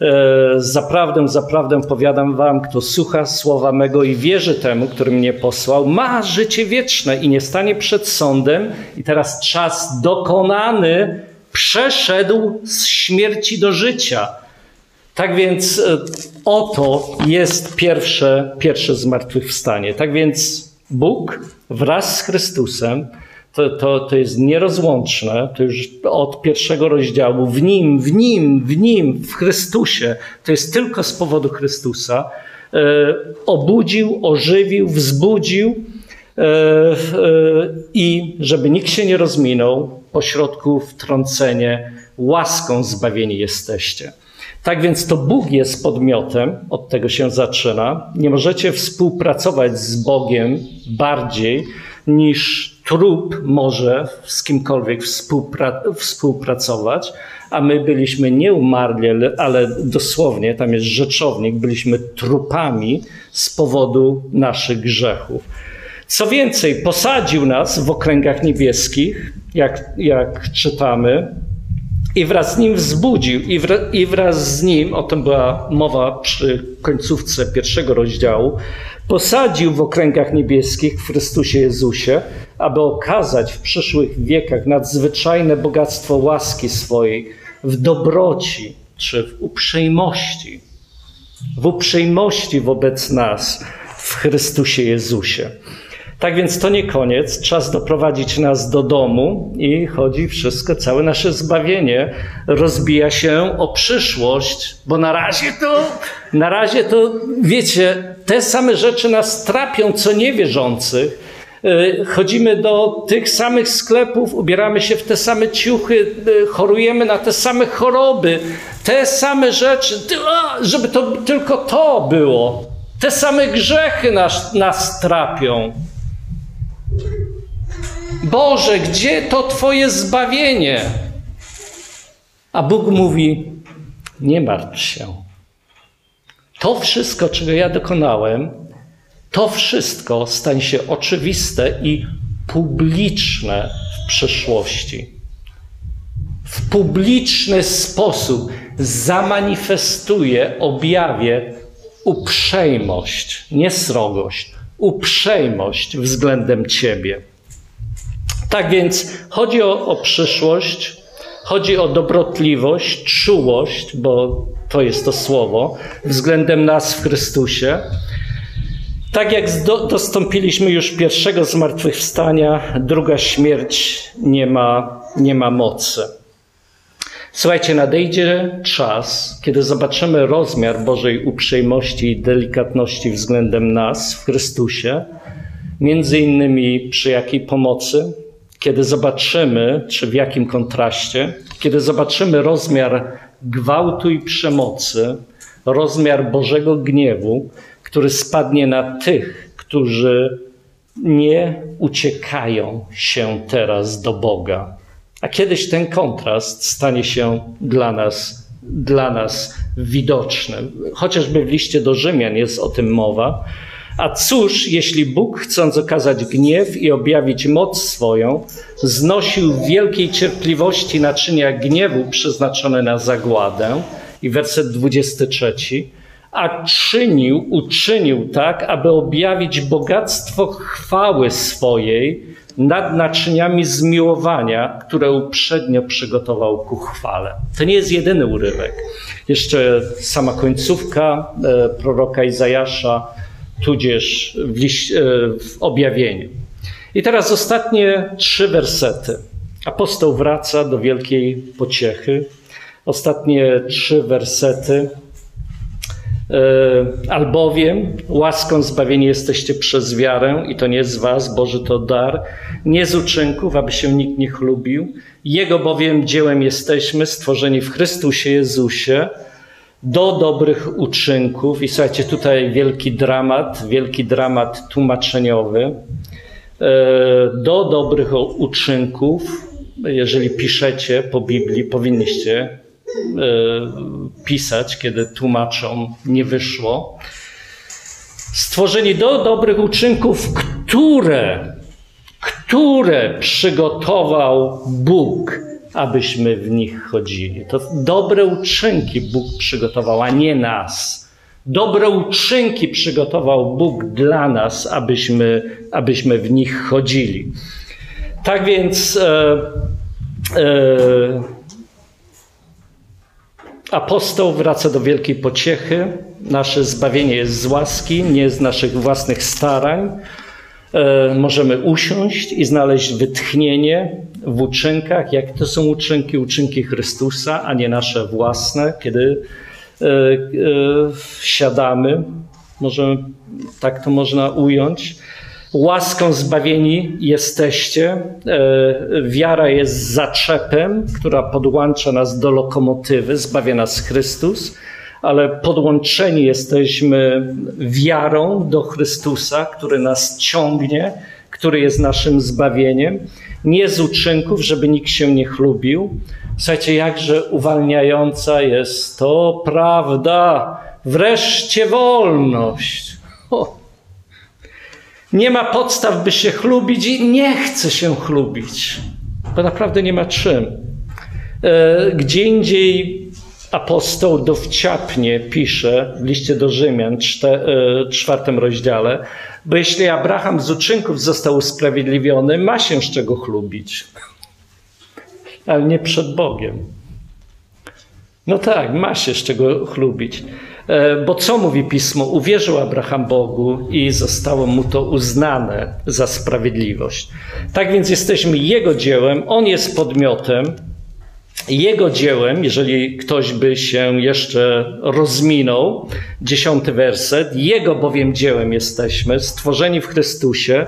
E, zaprawdę, zaprawdę powiadam wam, kto słucha słowa mego i wierzy temu, który mnie posłał, ma życie wieczne i nie stanie przed sądem. I teraz czas dokonany przeszedł z śmierci do życia. Tak więc e, oto jest pierwsze, pierwsze zmartwychwstanie. Tak więc Bóg wraz z Chrystusem to, to, to jest nierozłączne, to już od pierwszego rozdziału, w Nim, w Nim, w Nim, w Chrystusie, to jest tylko z powodu Chrystusa, e, obudził, ożywił, wzbudził e, e, i żeby nikt się nie rozminął, pośrodku wtrącenie, łaską zbawieni jesteście. Tak więc to Bóg jest podmiotem, od tego się zaczyna. Nie możecie współpracować z Bogiem bardziej niż trup może z kimkolwiek współpra współpracować, a my byliśmy nie umarli, ale dosłownie, tam jest rzeczownik, byliśmy trupami z powodu naszych grzechów. Co więcej, posadził nas w okręgach niebieskich, jak, jak czytamy, i wraz z nim wzbudził, i, wra, i wraz z nim, o tym była mowa przy końcówce pierwszego rozdziału, posadził w okręgach niebieskich w Chrystusie Jezusie, aby okazać w przyszłych wiekach nadzwyczajne bogactwo łaski swojej w dobroci czy w uprzejmości, w uprzejmości wobec nas w Chrystusie Jezusie. Tak więc to nie koniec, czas doprowadzić nas do domu i chodzi wszystko, całe nasze zbawienie rozbija się o przyszłość, bo na razie to, na razie to, wiecie, te same rzeczy nas trapią, co niewierzących, chodzimy do tych samych sklepów, ubieramy się w te same ciuchy, e, chorujemy na te same choroby, te same rzeczy, żeby to tylko to było. Te same grzechy nas, nas trapią. Boże, gdzie to Twoje zbawienie? A Bóg mówi: Nie martw się. To wszystko, czego ja dokonałem, to wszystko stanie się oczywiste i publiczne w przyszłości. W publiczny sposób zamanifestuje, objawię uprzejmość, nie srogość, uprzejmość względem Ciebie. Tak więc chodzi o, o przyszłość, chodzi o dobrotliwość, czułość, bo to jest to słowo, względem nas w Chrystusie. Tak jak do, dostąpiliśmy już pierwszego zmartwychwstania, druga śmierć nie ma, nie ma mocy. Słuchajcie, nadejdzie czas, kiedy zobaczymy rozmiar Bożej uprzejmości i delikatności względem nas w Chrystusie, między innymi przy jakiej pomocy, kiedy zobaczymy, czy w jakim kontraście, kiedy zobaczymy rozmiar gwałtu i przemocy, rozmiar Bożego gniewu, który spadnie na tych, którzy nie uciekają się teraz do Boga. A kiedyś ten kontrast stanie się dla nas, dla nas widoczny. Chociażby w liście do Rzymian jest o tym mowa. A cóż, jeśli Bóg, chcąc okazać gniew i objawić moc swoją, znosił w wielkiej cierpliwości naczynia gniewu przeznaczone na zagładę, i werset 23, a czynił, uczynił tak, aby objawić bogactwo chwały swojej nad naczyniami zmiłowania, które uprzednio przygotował ku chwale. To nie jest jedyny urywek. Jeszcze sama końcówka e, proroka Izajasza, tudzież w, e, w objawieniu. I teraz ostatnie trzy wersety. Apostoł wraca do wielkiej pociechy. Ostatnie trzy wersety albowiem łaską zbawieni jesteście przez wiarę i to nie z was, Boży to dar, nie z uczynków, aby się nikt nie chlubił. Jego bowiem dziełem jesteśmy stworzeni w Chrystusie Jezusie do dobrych uczynków. I słuchajcie, tutaj wielki dramat, wielki dramat tłumaczeniowy. E, do dobrych uczynków, jeżeli piszecie po Biblii, powinniście E, pisać, kiedy tłumaczą nie wyszło. Stworzeni do dobrych uczynków, które, które przygotował Bóg, abyśmy w nich chodzili. To dobre uczynki Bóg przygotował, a nie nas. Dobre uczynki przygotował Bóg dla nas, abyśmy, abyśmy w nich chodzili. Tak więc e, e, Apostoł wraca do wielkiej pociechy. Nasze zbawienie jest z łaski, nie z naszych własnych starań. E, możemy usiąść i znaleźć wytchnienie w uczynkach. Jak to są uczynki? Uczynki Chrystusa, a nie nasze własne. Kiedy e, e, siadamy, możemy, tak to można ująć. Łaską zbawieni jesteście. E, wiara jest zaczepem, która podłącza nas do lokomotywy, zbawia nas Chrystus, ale podłączeni jesteśmy wiarą do Chrystusa, który nas ciągnie, który jest naszym zbawieniem. Nie z uczynków, żeby nikt się nie chlubił. Słuchajcie, jakże uwalniająca jest to prawda. Wreszcie wolność. Nie ma podstaw, by się chlubić i nie chce się chlubić, bo naprawdę nie ma czym. E, gdzie indziej apostoł dowciapnie pisze w liście do Rzymian, e, czwartym rozdziale, bo jeśli Abraham z uczynków został usprawiedliwiony, ma się z czego chlubić, ale nie przed Bogiem. No tak, ma się z czego chlubić. E, bo co mówi pismo? Uwierzył Abraham Bogu i zostało mu to uznane za sprawiedliwość. Tak więc jesteśmy Jego dziełem, On jest podmiotem, Jego dziełem, jeżeli ktoś by się jeszcze rozminął, dziesiąty werset, Jego bowiem dziełem jesteśmy, stworzeni w Chrystusie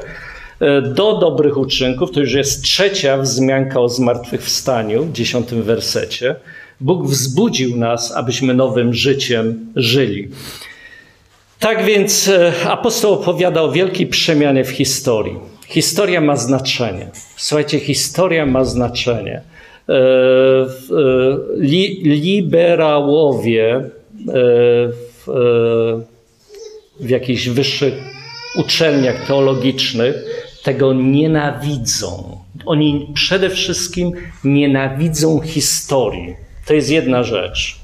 e, do dobrych uczynków, to już jest trzecia wzmianka o zmartwychwstaniu w dziesiątym wersecie. Bóg wzbudził nas, abyśmy nowym życiem żyli. Tak więc e, apostoł opowiada o wielkiej przemianie w historii. Historia ma znaczenie. Słuchajcie, historia ma znaczenie. E, liberałowie w, w jakichś wyższych uczelniach teologicznych tego nienawidzą. Oni przede wszystkim nienawidzą historii. To jest jedna rzecz.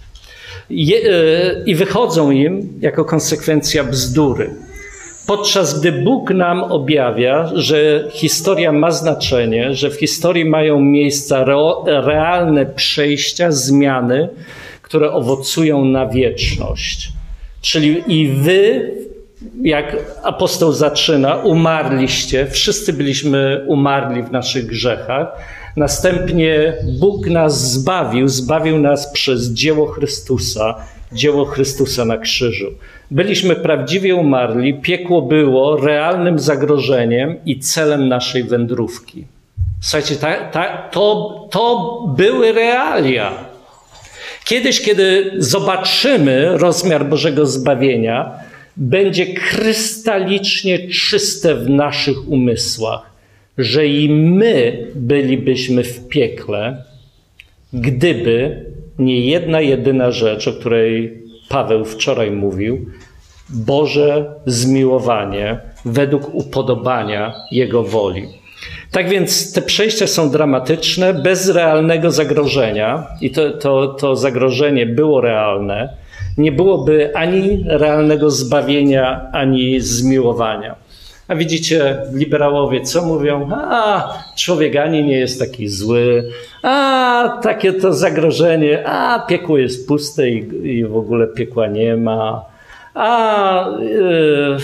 Je, e, I wychodzą im jako konsekwencja bzdury. Podczas gdy Bóg nam objawia, że historia ma znaczenie, że w historii mają miejsca realne przejścia, zmiany, które owocują na wieczność. Czyli i wy jak apostoł zaczyna, umarliście, wszyscy byliśmy umarli w naszych grzechach. Następnie Bóg nas zbawił, zbawił nas przez dzieło Chrystusa, dzieło Chrystusa na krzyżu. Byliśmy prawdziwie umarli, piekło było realnym zagrożeniem i celem naszej wędrówki. Słuchajcie, ta, ta, to, to były realia. Kiedyś, kiedy zobaczymy rozmiar Bożego zbawienia, będzie krystalicznie czyste w naszych umysłach, że i my bylibyśmy w piekle, gdyby nie jedna jedyna rzecz, o której Paweł wczoraj mówił, Boże zmiłowanie według upodobania Jego woli. Tak więc te przejścia są dramatyczne, bez realnego zagrożenia, i to, to, to zagrożenie było realne nie byłoby ani realnego zbawienia, ani zmiłowania. A widzicie, liberałowie co mówią? A, człowiek ani nie jest taki zły, a, takie to zagrożenie, a, piekło jest puste i, i w ogóle piekła nie ma, a, y,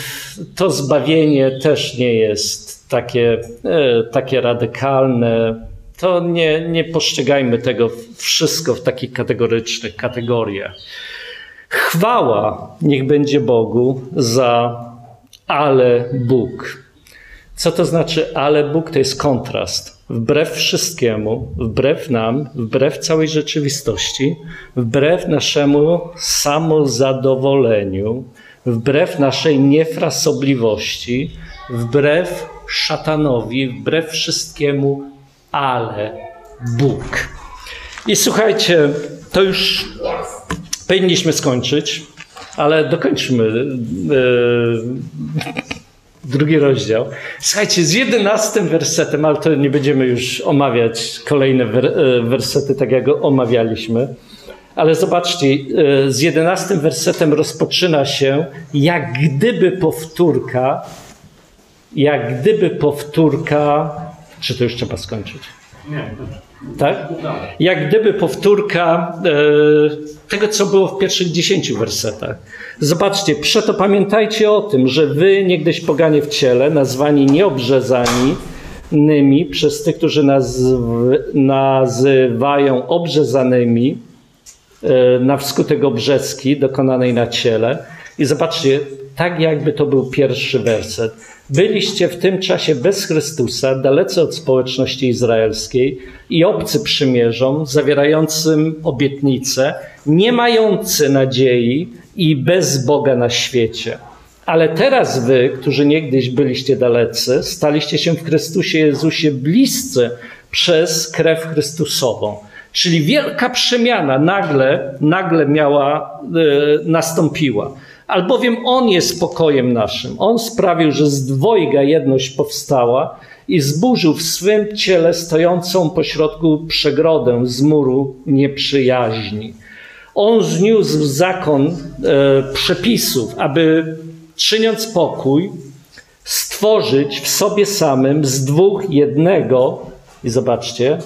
to zbawienie też nie jest takie, y, takie radykalne. To nie, nie postrzegajmy tego wszystko w takich kategorycznych kategoriach. Chwała niech będzie Bogu za ale Bóg. Co to znaczy ale Bóg? To jest kontrast. Wbrew wszystkiemu, wbrew nam, wbrew całej rzeczywistości, wbrew naszemu samozadowoleniu, wbrew naszej niefrasobliwości, wbrew szatanowi, wbrew wszystkiemu, ale Bóg. I słuchajcie, to już Powinniśmy skończyć, ale dokończmy e, drugi rozdział. Słuchajcie, z jedenastym wersetem, ale to nie będziemy już omawiać kolejne e, wersety, tak jak go omawialiśmy. Ale zobaczcie, e, z jedenastym wersetem rozpoczyna się jak gdyby powtórka, jak gdyby powtórka. Czy to już trzeba skończyć? Nie. Tak? Jak gdyby powtórka e, tego, co było w pierwszych dziesięciu wersetach. Zobaczcie, przeto pamiętajcie o tym, że wy niegdyś poganie w ciele, nazwani nieobrzezani, nymi przez tych, którzy nazywają obrzezanymi e, na wskutek obrzeski dokonanej na ciele. I zobaczcie, tak jakby to był pierwszy werset. Byliście w tym czasie bez Chrystusa, dalece od społeczności izraelskiej i obcy przymierzom, zawierającym obietnice, nie mający nadziei i bez Boga na świecie. Ale teraz wy, którzy niegdyś byliście dalecy, staliście się w Chrystusie Jezusie bliscy przez krew Chrystusową. Czyli wielka przemiana nagle, nagle miała, y, nastąpiła albowiem On jest pokojem naszym. On sprawił, że z dwojga jedność powstała i zburzył w swym ciele stojącą pośrodku przegrodę z muru nieprzyjaźni. On zniósł zakon e, przepisów, aby czyniąc pokój, stworzyć w sobie samym z dwóch jednego, i zobaczcie,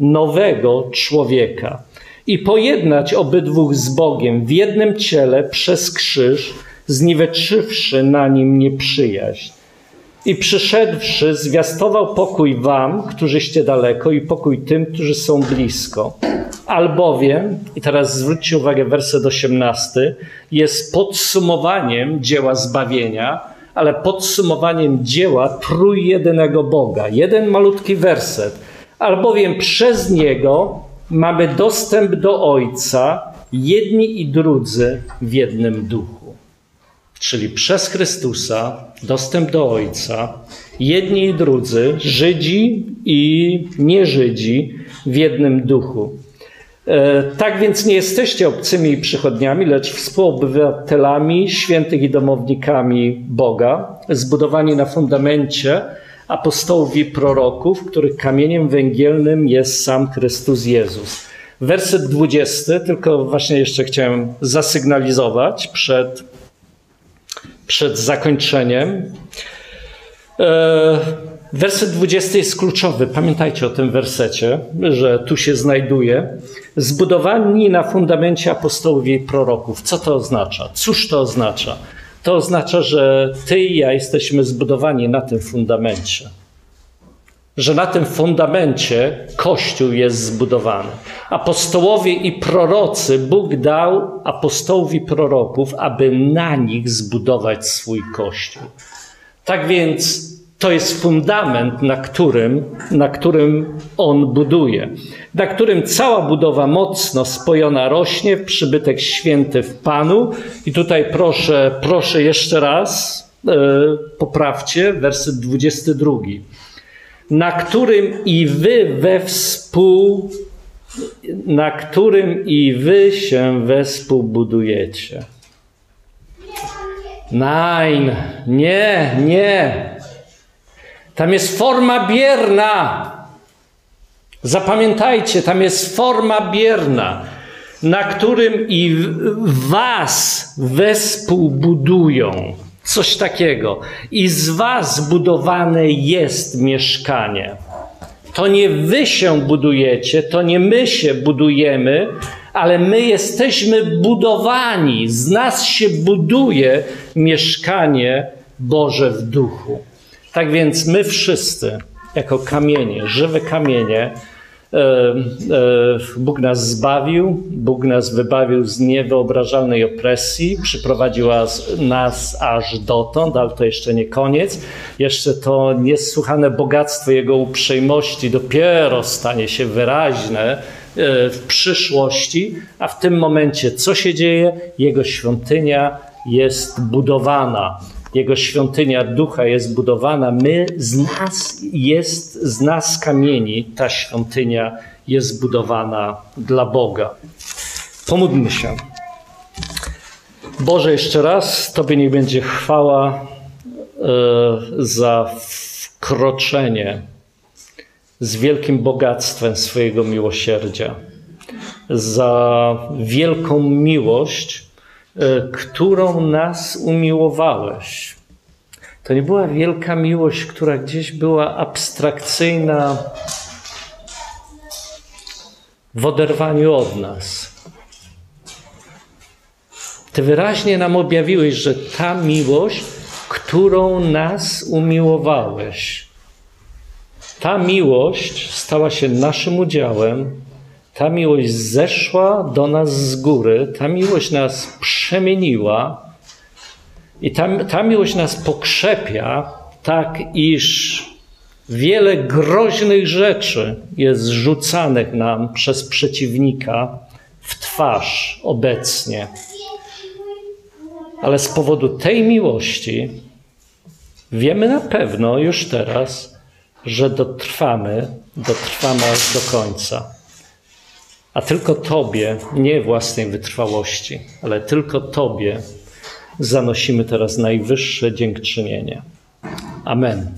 nowego człowieka i pojednać obydwóch z Bogiem w jednym ciele przez krzyż, zniweczywszy na nim nieprzyjaźń. I przyszedłszy, zwiastował pokój wam, którzyście daleko, i pokój tym, którzy są blisko. Albowiem, i teraz zwróćcie uwagę, werset 18, jest podsumowaniem dzieła zbawienia, ale podsumowaniem dzieła trójjedynego Boga. Jeden malutki werset. Albowiem przez Niego mamy dostęp do Ojca, jedni i drudzy w jednym duchu. Czyli przez Chrystusa dostęp do Ojca, jedni i drudzy, Żydzi i nie-Żydzi w jednym duchu. E, tak więc nie jesteście obcymi przychodniami, lecz współobywatelami, świętych i domownikami Boga, zbudowani na fundamencie apostołów i proroków, których kamieniem węgielnym jest sam Chrystus Jezus. Werset 20, tylko właśnie jeszcze chciałem zasygnalizować przed, przed zakończeniem. E, werset 20 jest kluczowy. Pamiętajcie o tym wersecie, że tu się znajduje. Zbudowani na fundamencie apostołów i proroków. Co to oznacza? Cóż to oznacza? To oznacza, że ty i ja jesteśmy zbudowani na tym fundamencie. Że na tym fundamencie Kościół jest zbudowany. Apostołowie i prorocy, Bóg dał apostołów i proroków, aby na nich zbudować swój Kościół. Tak więc to jest fundament, na którym, na którym on buduje, na którym cała budowa mocno spojona rośnie w przybytek święty w Panu. I tutaj proszę, proszę jeszcze raz, e, poprawcie, werset 22. Na którym i wy we współ, na którym i wy się wespół budujecie. Nein, nie, nie. Tam jest forma bierna. Zapamiętajcie, tam jest forma bierna, na którym i was wespół budują. Coś takiego. I z was budowane jest mieszkanie. To nie wy się budujecie, to nie my się budujemy, ale my jesteśmy budowani. Z nas się buduje mieszkanie Boże w duchu. Tak więc my wszyscy, jako kamienie, żywe kamienie, e, e, Bóg nas zbawił, Bóg nas wybawił z niewyobrażalnej opresji, przyprowadził nas aż dotąd, ale to jeszcze nie koniec. Jeszcze to niesłychane bogactwo Jego uprzejmości dopiero stanie się wyraźne e, w przyszłości, a w tym momencie co się dzieje? Jego świątynia jest budowana. Jego świątynia ducha jest budowana. My, z nas jest, z nas kamieni, ta świątynia jest budowana dla Boga. Pomódlmy się. Boże, jeszcze raz Tobie niech będzie chwała e, za wkroczenie z wielkim bogactwem swojego miłosierdzia, za wielką miłość, którą nas umiłowałeś. To nie była wielka miłość, która gdzieś była abstrakcyjna w oderwaniu od nas. Ty wyraźnie nam objawiłeś, że ta miłość, którą nas umiłowałeś, ta miłość stała się naszym udziałem ta miłość zeszła do nas z góry, ta miłość nas przemieniła i ta, ta miłość nas pokrzepia tak, iż wiele groźnych rzeczy jest rzucanych nam przez przeciwnika w twarz obecnie. Ale z powodu tej miłości wiemy na pewno już teraz, że dotrwamy, dotrwamy aż do końca. A tylko Tobie, nie własnej wytrwałości, ale tylko Tobie zanosimy teraz najwyższe dziękczynienie. Amen.